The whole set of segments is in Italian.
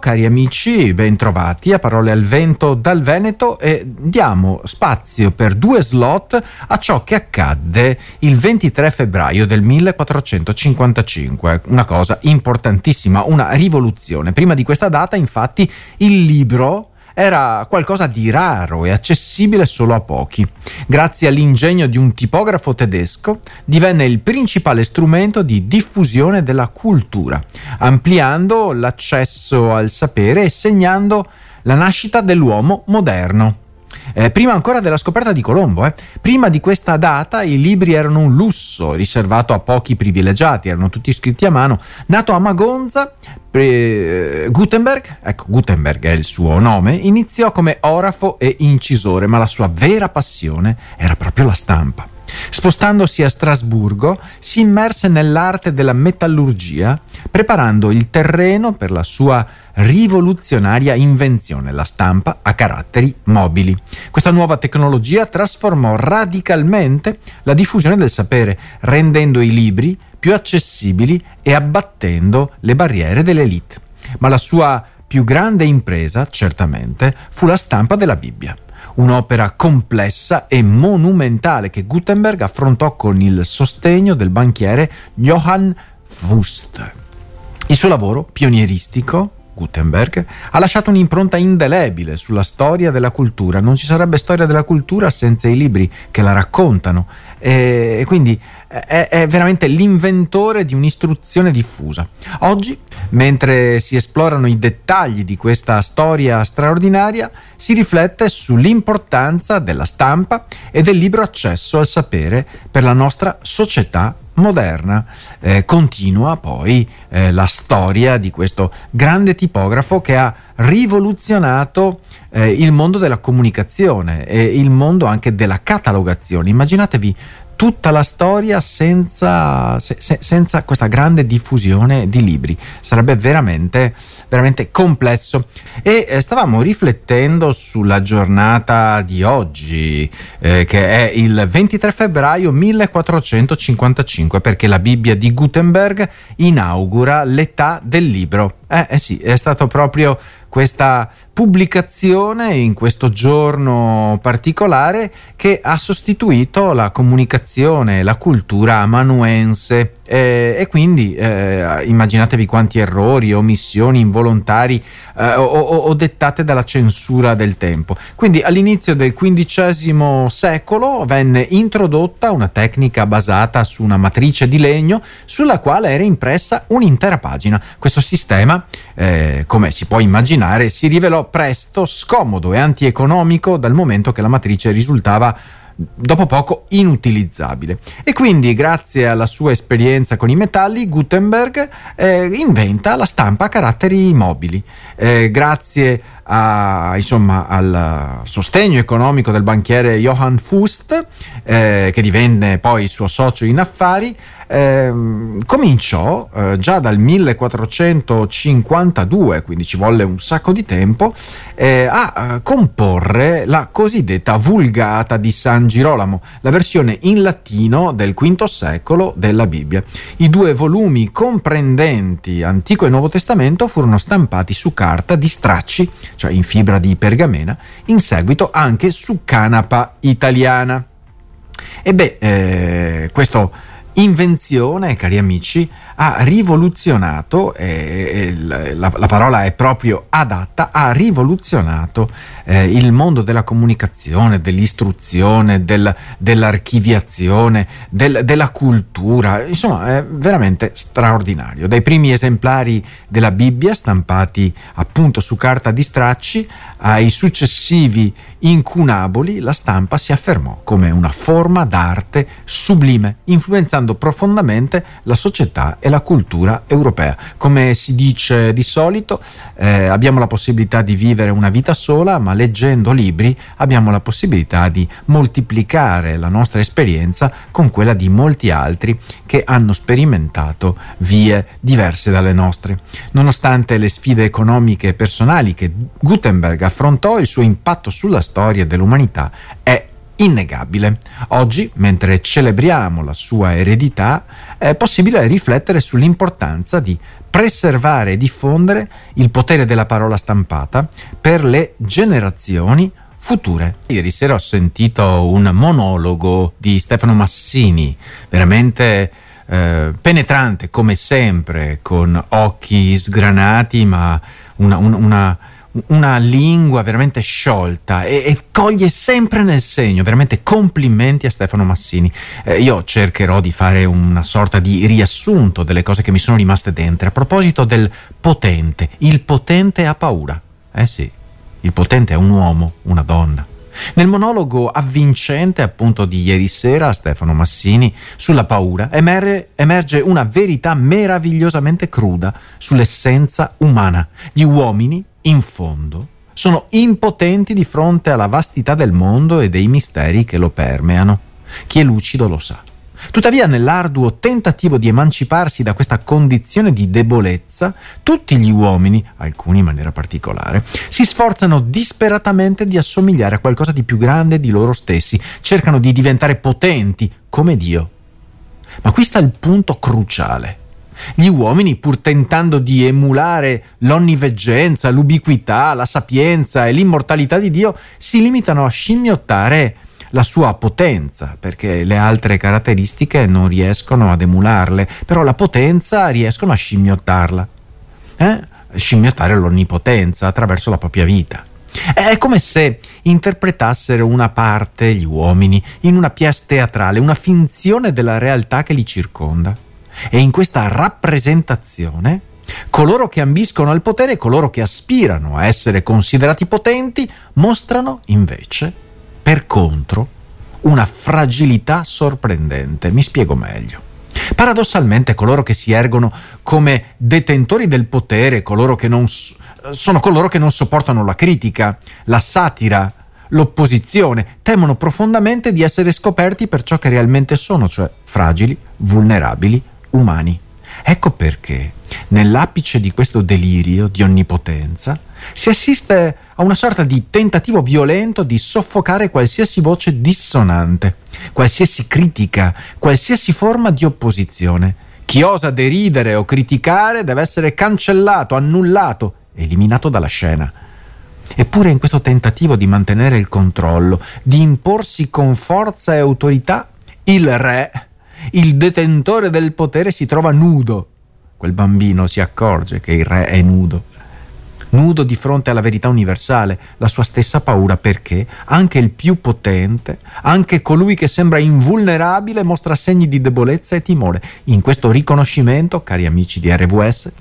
Cari amici, bentrovati a Parole al Vento dal Veneto e diamo spazio per due slot a ciò che accadde il 23 febbraio del 1455, una cosa importantissima, una rivoluzione. Prima di questa data infatti il libro era qualcosa di raro e accessibile solo a pochi. Grazie all'ingegno di un tipografo tedesco, divenne il principale strumento di diffusione della cultura, ampliando l'accesso al sapere e segnando la nascita dell'uomo moderno. Eh, prima ancora della scoperta di Colombo, eh. prima di questa data i libri erano un lusso riservato a pochi privilegiati, erano tutti scritti a mano. Nato a Magonza, pre- Gutenberg, ecco Gutenberg è il suo nome, iniziò come orafo e incisore, ma la sua vera passione era proprio la stampa. Spostandosi a Strasburgo, si immerse nell'arte della metallurgia, preparando il terreno per la sua rivoluzionaria invenzione, la stampa a caratteri mobili. Questa nuova tecnologia trasformò radicalmente la diffusione del sapere, rendendo i libri più accessibili e abbattendo le barriere dell'elite. Ma la sua più grande impresa, certamente, fu la stampa della Bibbia un'opera complessa e monumentale che Gutenberg affrontò con il sostegno del banchiere Johann Wust. Il suo lavoro pionieristico Gutenberg, ha lasciato un'impronta indelebile sulla storia della cultura. Non ci sarebbe storia della cultura senza i libri che la raccontano. E, quindi è, è veramente l'inventore di un'istruzione diffusa. Oggi, mentre si esplorano i dettagli di questa storia straordinaria, si riflette sull'importanza della stampa e del libero accesso al sapere per la nostra società moderna. Eh, continua poi eh, la storia di questo grande tipografo che ha rivoluzionato eh, il mondo della comunicazione e il mondo anche della catalogazione. Immaginatevi tutta la storia senza, se, se, senza, questa grande diffusione di libri. Sarebbe veramente, veramente complesso. E eh, stavamo riflettendo sulla giornata di oggi, eh, che è il 23 febbraio 1455, perché la Bibbia di Gutenberg inaugura l'età del libro. Eh, eh sì, è stato proprio questa pubblicazione in questo giorno particolare che ha sostituito la comunicazione, la cultura amanuense eh, e quindi eh, immaginatevi quanti errori, omissioni involontari eh, o, o, o, dettate dalla censura del tempo. Quindi all'inizio del XV secolo venne introdotta una tecnica basata su una matrice di legno sulla quale era impressa un'intera pagina. Questo sistema, eh, come si può immaginare, si rivelò presto scomodo e antieconomico dal momento che la matrice risultava dopo poco inutilizzabile. E quindi, grazie alla sua esperienza con i metalli, Gutenberg eh, inventa la stampa a caratteri mobili. Eh, grazie a, insomma, al sostegno economico del banchiere Johann Fust, eh, che divenne poi suo socio in affari, eh, cominciò eh, già dal 1452, quindi ci volle un sacco di tempo, eh, a eh, comporre la cosiddetta Vulgata di San Girolamo, la versione in latino del V secolo della Bibbia. I due volumi comprendenti Antico e Nuovo Testamento furono stampati su carta di stracci, cioè in fibra di pergamena, in seguito anche su canapa italiana. E beh, eh, questo invenzione, cari amici, ha rivoluzionato, eh, la, la, parola è proprio adatta, ha rivoluzionato eh, il mondo della comunicazione, dell'istruzione, del, dell'archiviazione, del, della cultura, insomma è veramente straordinario. Dai primi esemplari della Bibbia stampati appunto su carta di stracci ai successivi incunaboli, la stampa si affermò come una forma d'arte sublime, influenzando profondamente la società e la cultura europea. Come si dice di solito, eh, abbiamo la possibilità di vivere una vita sola, ma leggendo libri abbiamo la possibilità di moltiplicare la nostra esperienza con quella di molti altri che hanno sperimentato vie diverse dalle nostre. Nonostante le sfide economiche e personali che Gutenberg affrontò, il suo impatto sulla storia dell'umanità è innegabile. Oggi, mentre celebriamo la sua eredità, è possibile riflettere sull'importanza di preservare e diffondere il potere della parola stampata per le generazioni future. Ieri sera ho sentito un monologo di Stefano Massini, veramente eh, penetrante come sempre, con occhi sgranati, ma una, una, una una lingua veramente sciolta e, e, coglie sempre nel segno, veramente complimenti a Stefano Massini. Eh, io cercherò di fare una sorta di riassunto delle cose che mi sono rimaste dentro. A proposito del potente, il potente ha paura. Eh sì, il potente è un uomo, una donna. Nel monologo avvincente appunto di ieri sera a Stefano Massini sulla paura emerge, emerge una verità meravigliosamente cruda sull'essenza umana. Gli uomini in fondo, sono impotenti di fronte alla vastità del mondo e dei misteri che lo permeano. Chi è lucido lo sa. Tuttavia, nell'arduo tentativo di emanciparsi da questa condizione di debolezza, tutti gli uomini, alcuni in maniera particolare, si sforzano disperatamente di assomigliare a qualcosa di più grande di loro stessi, cercano di diventare potenti come Dio. Ma qui sta il punto cruciale. Gli uomini, pur tentando di emulare l'onniveggenza, l'ubiquità, la sapienza e l'immortalità di Dio, si limitano a scimmiottare la sua potenza, perché le altre caratteristiche non riescono ad emularle, però la potenza riescono a scimmiottarla, eh? scimmiottare l'onnipotenza attraverso la propria vita. È come se interpretassero una parte, gli uomini, in una pièce teatrale, una finzione della realtà che li circonda. E in questa rappresentazione coloro che ambiscono al potere coloro che aspirano a essere considerati potenti mostrano invece, per contro, una fragilità sorprendente. Mi spiego meglio. Paradossalmente coloro che si ergono come detentori del potere, coloro non, sono coloro che non sopportano la critica, la satira, l'opposizione, temono profondamente di essere scoperti per ciò che realmente sono, cioè fragili, vulnerabili, umani. Ecco perché, nell'apice di questo delirio di onnipotenza, si assiste a una sorta di tentativo violento di soffocare qualsiasi voce dissonante, qualsiasi critica, qualsiasi forma di opposizione. Chi osa deridere o criticare deve essere cancellato, annullato, eliminato dalla scena. Eppure in questo tentativo di mantenere il controllo, di imporsi con forza e autorità, il re il detentore del potere si trova nudo. Quel bambino si accorge che il re è nudo. Nudo di fronte alla verità universale, la sua stessa paura perché anche il più potente, anche colui che sembra invulnerabile, mostra segni di debolezza e timore. In questo riconoscimento, cari amici di RVS,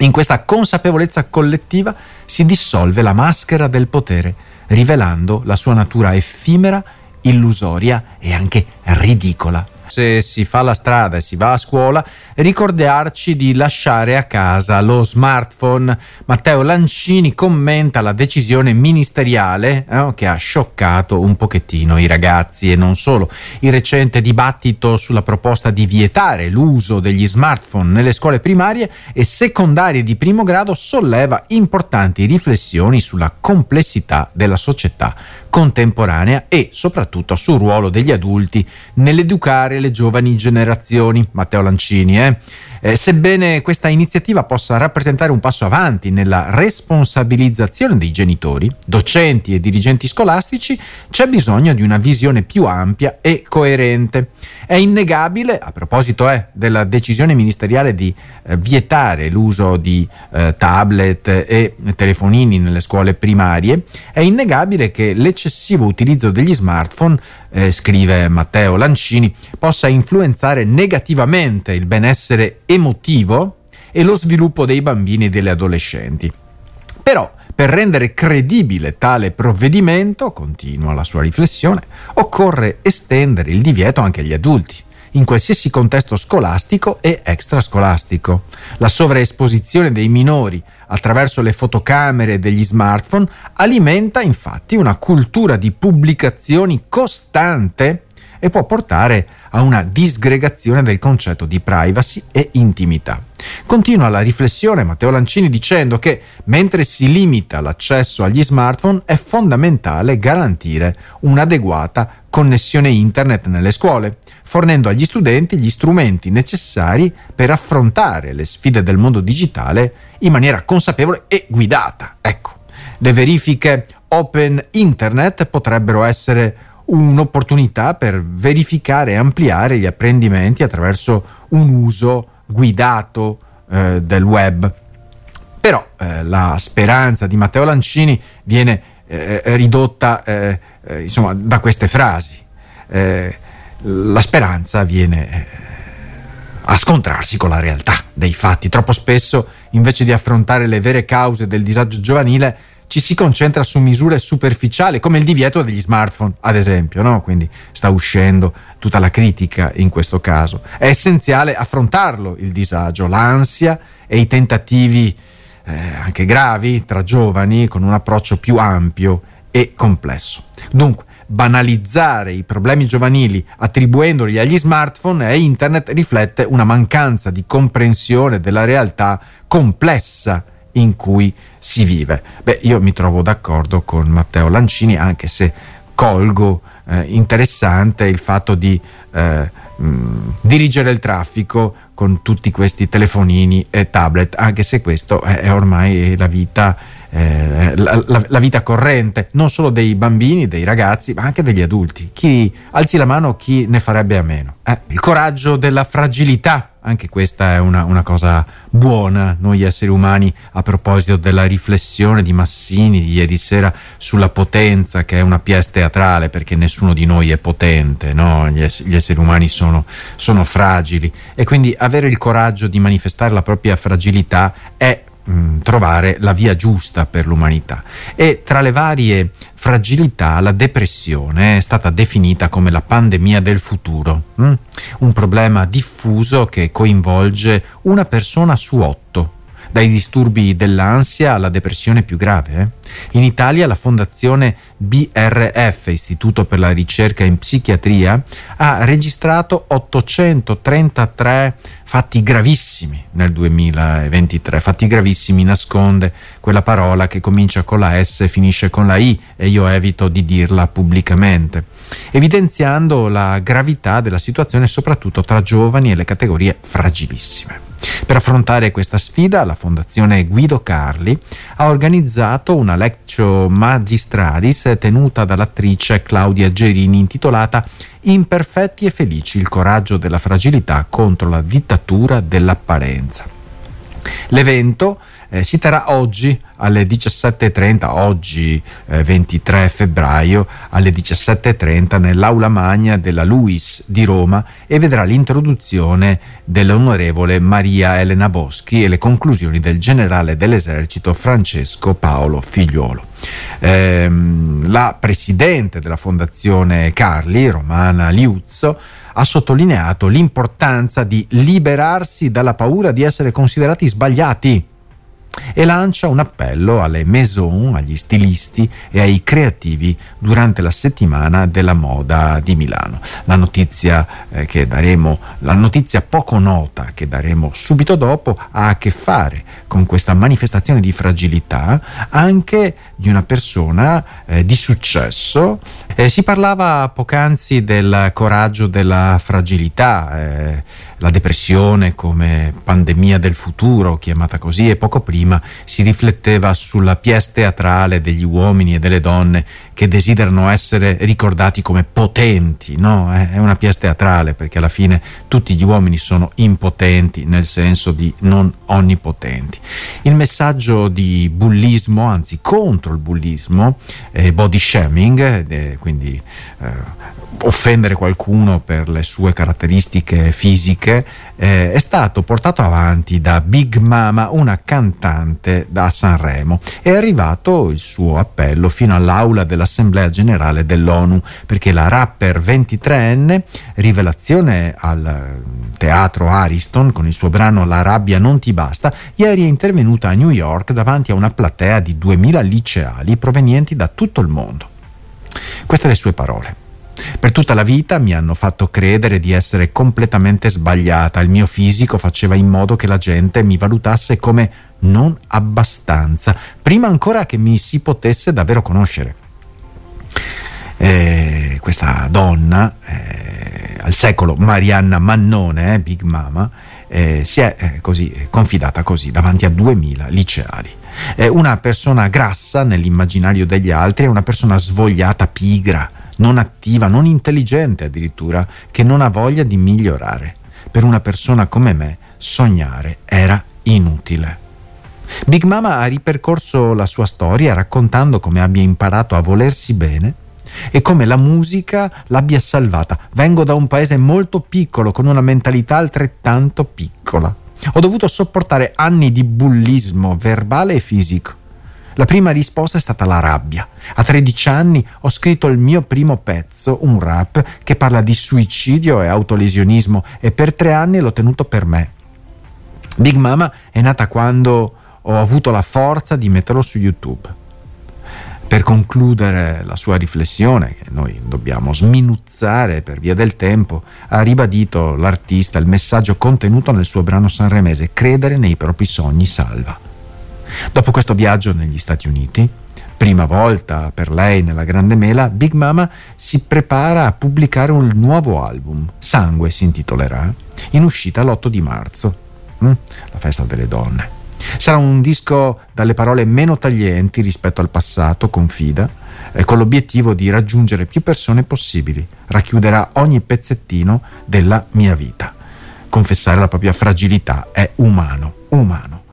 in questa consapevolezza collettiva si dissolve la maschera del potere, rivelando la sua natura effimera, illusoria e anche ridicola se si fa la strada e si va a scuola, ricordarci di lasciare a casa lo smartphone. Matteo Lancini commenta la decisione ministeriale eh, che ha scioccato un pochettino i ragazzi e non solo. Il recente dibattito sulla proposta di vietare l'uso degli smartphone nelle scuole primarie e secondarie di primo grado solleva importanti riflessioni sulla complessità della società contemporanea e soprattutto sul ruolo degli adulti nell'educare le giovani generazioni. Matteo Lancini, eh? Eh, sebbene questa iniziativa possa rappresentare un passo avanti nella responsabilizzazione dei genitori, docenti e dirigenti scolastici, c'è bisogno di una visione più ampia e coerente. È innegabile, a proposito eh, della decisione ministeriale di eh, vietare l'uso di eh, tablet e telefonini nelle scuole primarie, è innegabile che l'eccessivo utilizzo degli smartphone eh, scrive Matteo Lancini, possa influenzare negativamente il benessere emotivo e lo sviluppo dei bambini e delle adolescenti. Però, per rendere credibile tale provvedimento, continua la sua riflessione, occorre estendere il divieto anche agli adulti in qualsiasi contesto scolastico e extrascolastico. La sovraesposizione dei minori attraverso le fotocamere degli smartphone alimenta infatti una cultura di pubblicazioni costante e può portare a una disgregazione del concetto di privacy e intimità. Continua la riflessione Matteo Lancini dicendo che mentre si limita l'accesso agli smartphone è fondamentale garantire un'adeguata connessione internet nelle scuole, fornendo agli studenti gli strumenti necessari per affrontare le sfide del mondo digitale in maniera consapevole e guidata. Ecco, le verifiche open internet potrebbero essere un'opportunità per verificare e ampliare gli apprendimenti attraverso un uso guidato eh, del web. Però eh, la speranza di Matteo Lancini viene eh, ridotta eh, eh, insomma, da queste frasi. Eh, la speranza viene a scontrarsi con la realtà dei fatti. Troppo spesso, invece di affrontare le vere cause del disagio giovanile, ci si concentra su misure superficiali come il divieto degli smartphone, ad esempio, no? quindi sta uscendo tutta la critica in questo caso. È essenziale affrontarlo il disagio, l'ansia e i tentativi eh, anche gravi tra giovani con un approccio più ampio e complesso. Dunque, banalizzare i problemi giovanili attribuendoli agli smartphone e internet riflette una mancanza di comprensione della realtà complessa in cui si vive. Beh, io mi trovo d'accordo con Matteo Lancini, anche se colgo eh, interessante il fatto di eh, mh, dirigere il traffico con tutti questi telefonini e tablet, anche se questo è ormai la vita eh, la, la, vita corrente, non solo dei bambini, dei ragazzi, ma anche degli adulti. Chi alzi la mano, chi ne farebbe a meno. Eh, il coraggio della fragilità, anche questa è una, una, cosa buona, noi esseri umani, a proposito della riflessione di Massini di ieri sera sulla potenza, che è una pièce teatrale, perché nessuno di noi è potente, no? gli, ess- gli, esseri umani sono, sono fragili e quindi avere il coraggio di manifestare la propria fragilità è mh, trovare la via giusta per l'umanità. E tra le varie fragilità la depressione è stata definita come la pandemia del futuro, mh? un problema diffuso che coinvolge una persona su otto dai disturbi dell'ansia alla depressione più grave. Eh? In Italia la fondazione BRF, Istituto per la ricerca in psichiatria, ha registrato 833 fatti gravissimi nel 2023. Fatti gravissimi nasconde quella parola che comincia con la S e finisce con la I e io evito di dirla pubblicamente, evidenziando la gravità della situazione soprattutto tra giovani e le categorie fragilissime. Per affrontare questa sfida, la Fondazione Guido Carli ha organizzato una lectio magistralis tenuta dall'attrice Claudia Gerini intitolata Imperfetti e felici, il coraggio della fragilità contro la dittatura dell'apparenza. L'evento eh, si terrà oggi alle 17.30, oggi eh, 23 febbraio alle 17.30 nell'aula magna della LUIS di Roma e vedrà l'introduzione dell'onorevole Maria Elena Boschi e le conclusioni del generale dell'esercito Francesco Paolo Figliuolo. Eh, la presidente della fondazione Carli, Romana Liuzzo, ha sottolineato l'importanza di liberarsi dalla paura di essere considerati sbagliati e lancia un appello alle maison, agli stilisti e ai creativi durante la settimana della moda di Milano. La notizia eh, daremo, la notizia poco nota che daremo subito dopo ha a che fare con questa manifestazione di fragilità anche di una persona eh, di successo. Eh, si parlava poc'anzi del coraggio della fragilità eh, la depressione come pandemia del futuro, chiamata così, e poco prima si rifletteva sulla pièce teatrale degli uomini e delle donne che desiderano essere ricordati come potenti, no? È una pièce teatrale perché alla fine tutti gli uomini sono impotenti nel senso di non onnipotenti. Il messaggio di bullismo, anzi contro il bullismo, eh, body shaming, eh, quindi eh, offendere qualcuno per le sue caratteristiche fisiche, eh, è stato portato avanti da Big Mama, una cantante da Sanremo. È arrivato il suo appello fino all'aula dell'Assemblea Generale dell'ONU, perché la rapper 23enne, rivelazione al teatro Ariston con il suo brano La rabbia non ti basta, ieri è intervenuta a New York davanti a una platea di 2000 liceali provenienti da tutto il mondo. Queste le sue parole. Per tutta la vita mi hanno fatto credere di essere completamente sbagliata, il mio fisico faceva in modo che la gente mi valutasse come non abbastanza, prima ancora che mi si potesse davvero conoscere. Eh, questa donna, eh, al secolo Marianna Mannone, eh, Big Mama, eh, si è eh, così confidata così davanti a 2000 liceali. È una persona grassa nell'immaginario degli altri, è una persona svogliata, pigra, non attiva, non intelligente addirittura, che non ha voglia di migliorare. Per una persona come me sognare era inutile. Big Mama ha ripercorso la sua storia raccontando come abbia imparato a volersi bene e come la musica l'abbia salvata. Vengo da un paese molto piccolo, con una mentalità altrettanto piccola. Ho dovuto sopportare anni di bullismo verbale e fisico. La prima risposta è stata la rabbia. A 13 anni ho scritto il mio primo pezzo, un rap, che parla di suicidio e autolesionismo e per tre anni l'ho tenuto per me. Big Mama è nata quando ho avuto la forza di metterlo su YouTube. Per concludere la sua riflessione, che noi dobbiamo sminuzzare per via del tempo, ha ribadito l'artista il messaggio contenuto nel suo brano sanremese Credere nei propri sogni salva. Dopo questo viaggio negli Stati Uniti, prima volta per lei nella Grande Mela, Big Mama si prepara a pubblicare un nuovo album, Sangue si intitolerà, in uscita l'8 di marzo, mm? la festa delle donne. Sarà un disco dalle parole meno taglienti rispetto al passato, confida, e con l'obiettivo di raggiungere più persone possibili. Racchiuderà ogni pezzettino della mia vita. Confessare la propria fragilità è umano, umano.